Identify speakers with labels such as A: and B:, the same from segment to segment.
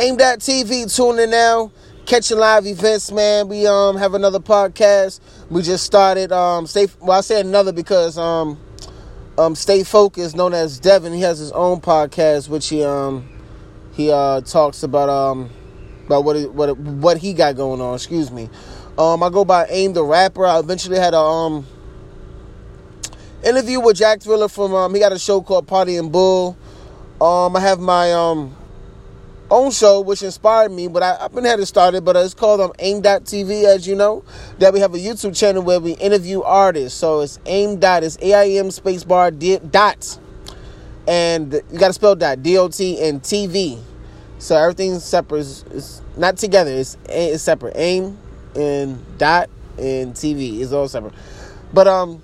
A: AIM.TV, tune in now. Catching live events, man. We um have another podcast. We just started. Um, stay. Well, I say another because um, um, stay focused. Known as Devin, he has his own podcast, which he um, he uh talks about um, about what what what he got going on. Excuse me. Um, I go by Aim the Rapper. I eventually had a um interview with Jack Thriller from um, he got a show called Party and Bull. Um, I have my um own show, which inspired me, but I, have been had it started, but it's called um, AIM.TV, as you know. That we have a YouTube channel where we interview artists. So it's AIM dot, it's A-I-M spacebar D- dot. And you got to spell dot, D-O-T and TV. So everything's separate. It's, it's not together. It's, it's separate. AIM and dot and TV. It's all separate. But, um,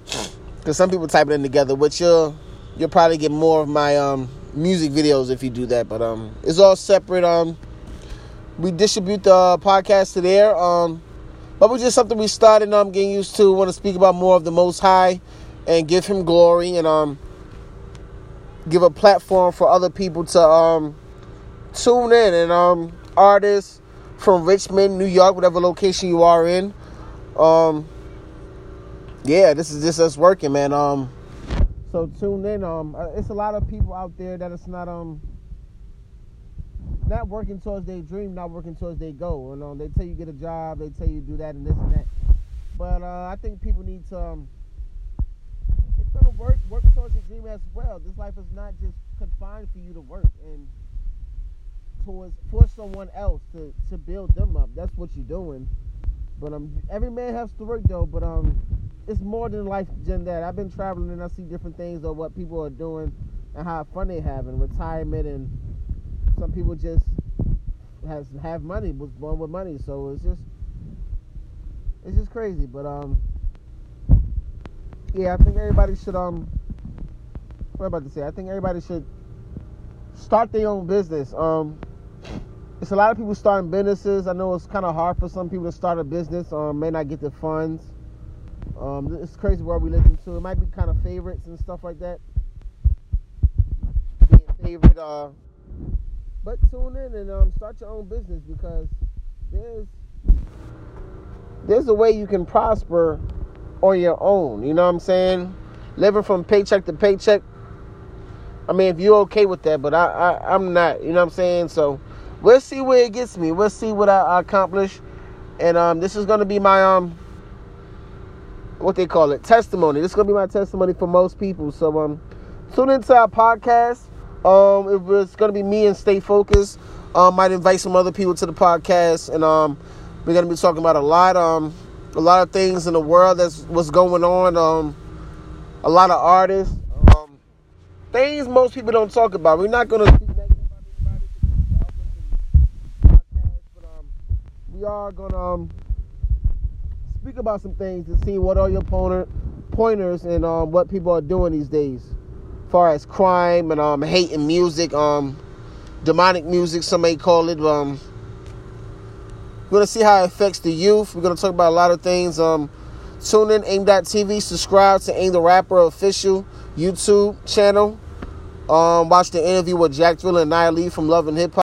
A: because some people type it in together, which you'll, you'll probably get more of my, um, music videos if you do that. But um, it's all separate. Um, we distribute the podcast to there. Um, but was just something we started. I'm um, getting used to. Want to speak about more of the Most High, and give Him glory, and um, give a platform for other people to um, tune in, and um, artists from Richmond, New York, whatever location you are in. Um, yeah, this is just us working, man. Um, so tune in. Um, uh, it's a lot of people out there that it's not um not working towards their dream, not working towards their goal. And um, they tell you get a job, they tell you do that and this and that. But uh, I think people need to um, it's gonna work work towards your dream as well. This life is not just confined for you to work and towards for someone else to to build them up. That's what you're doing. But um, every man has to work though. But um, it's more than life than that. I've been traveling and I see different things of what people are doing and how fun they have in retirement and some people just has have money was born with money. So it's just it's just crazy. But um yeah I think everybody should um what I about to say I think everybody should start their own business. Um it's a lot of people starting businesses. I know it's kind of hard for some people to start a business um may not get the funds um, it's crazy where we listen to. It might be kind of favorites and stuff like that. Being favorite, uh, but tune in and um, start your own business because there's there's a way you can prosper on your own. You know what I'm saying? Living from paycheck to paycheck. I mean, if you're okay with that, but I, I I'm not. You know what I'm saying? So we'll see where it gets me. We'll see what I, I accomplish. And um, this is gonna be my um what they call it testimony. This is gonna be my testimony for most people. So um, tune into our podcast. Um, it was gonna be me and stay focused. Um, might invite some other people to the podcast, and um, we're gonna be talking about a lot um, a lot of things in the world that's what's going on. Um, a lot of artists, um, things most people don't talk about. We're not gonna speak negative about anybody. But um, we are gonna um speak about some things to see what are your pointer, pointers and um, what people are doing these days, as far as crime and um, hate and music, um, demonic music, some may call it. Um, we're gonna see how it affects the youth. We're gonna talk about a lot of things. Um, tune in aim.tv, subscribe to Aim the Rapper official YouTube channel. Um, watch the interview with Jack Thriller and Nya Lee from Love and Hip Hop.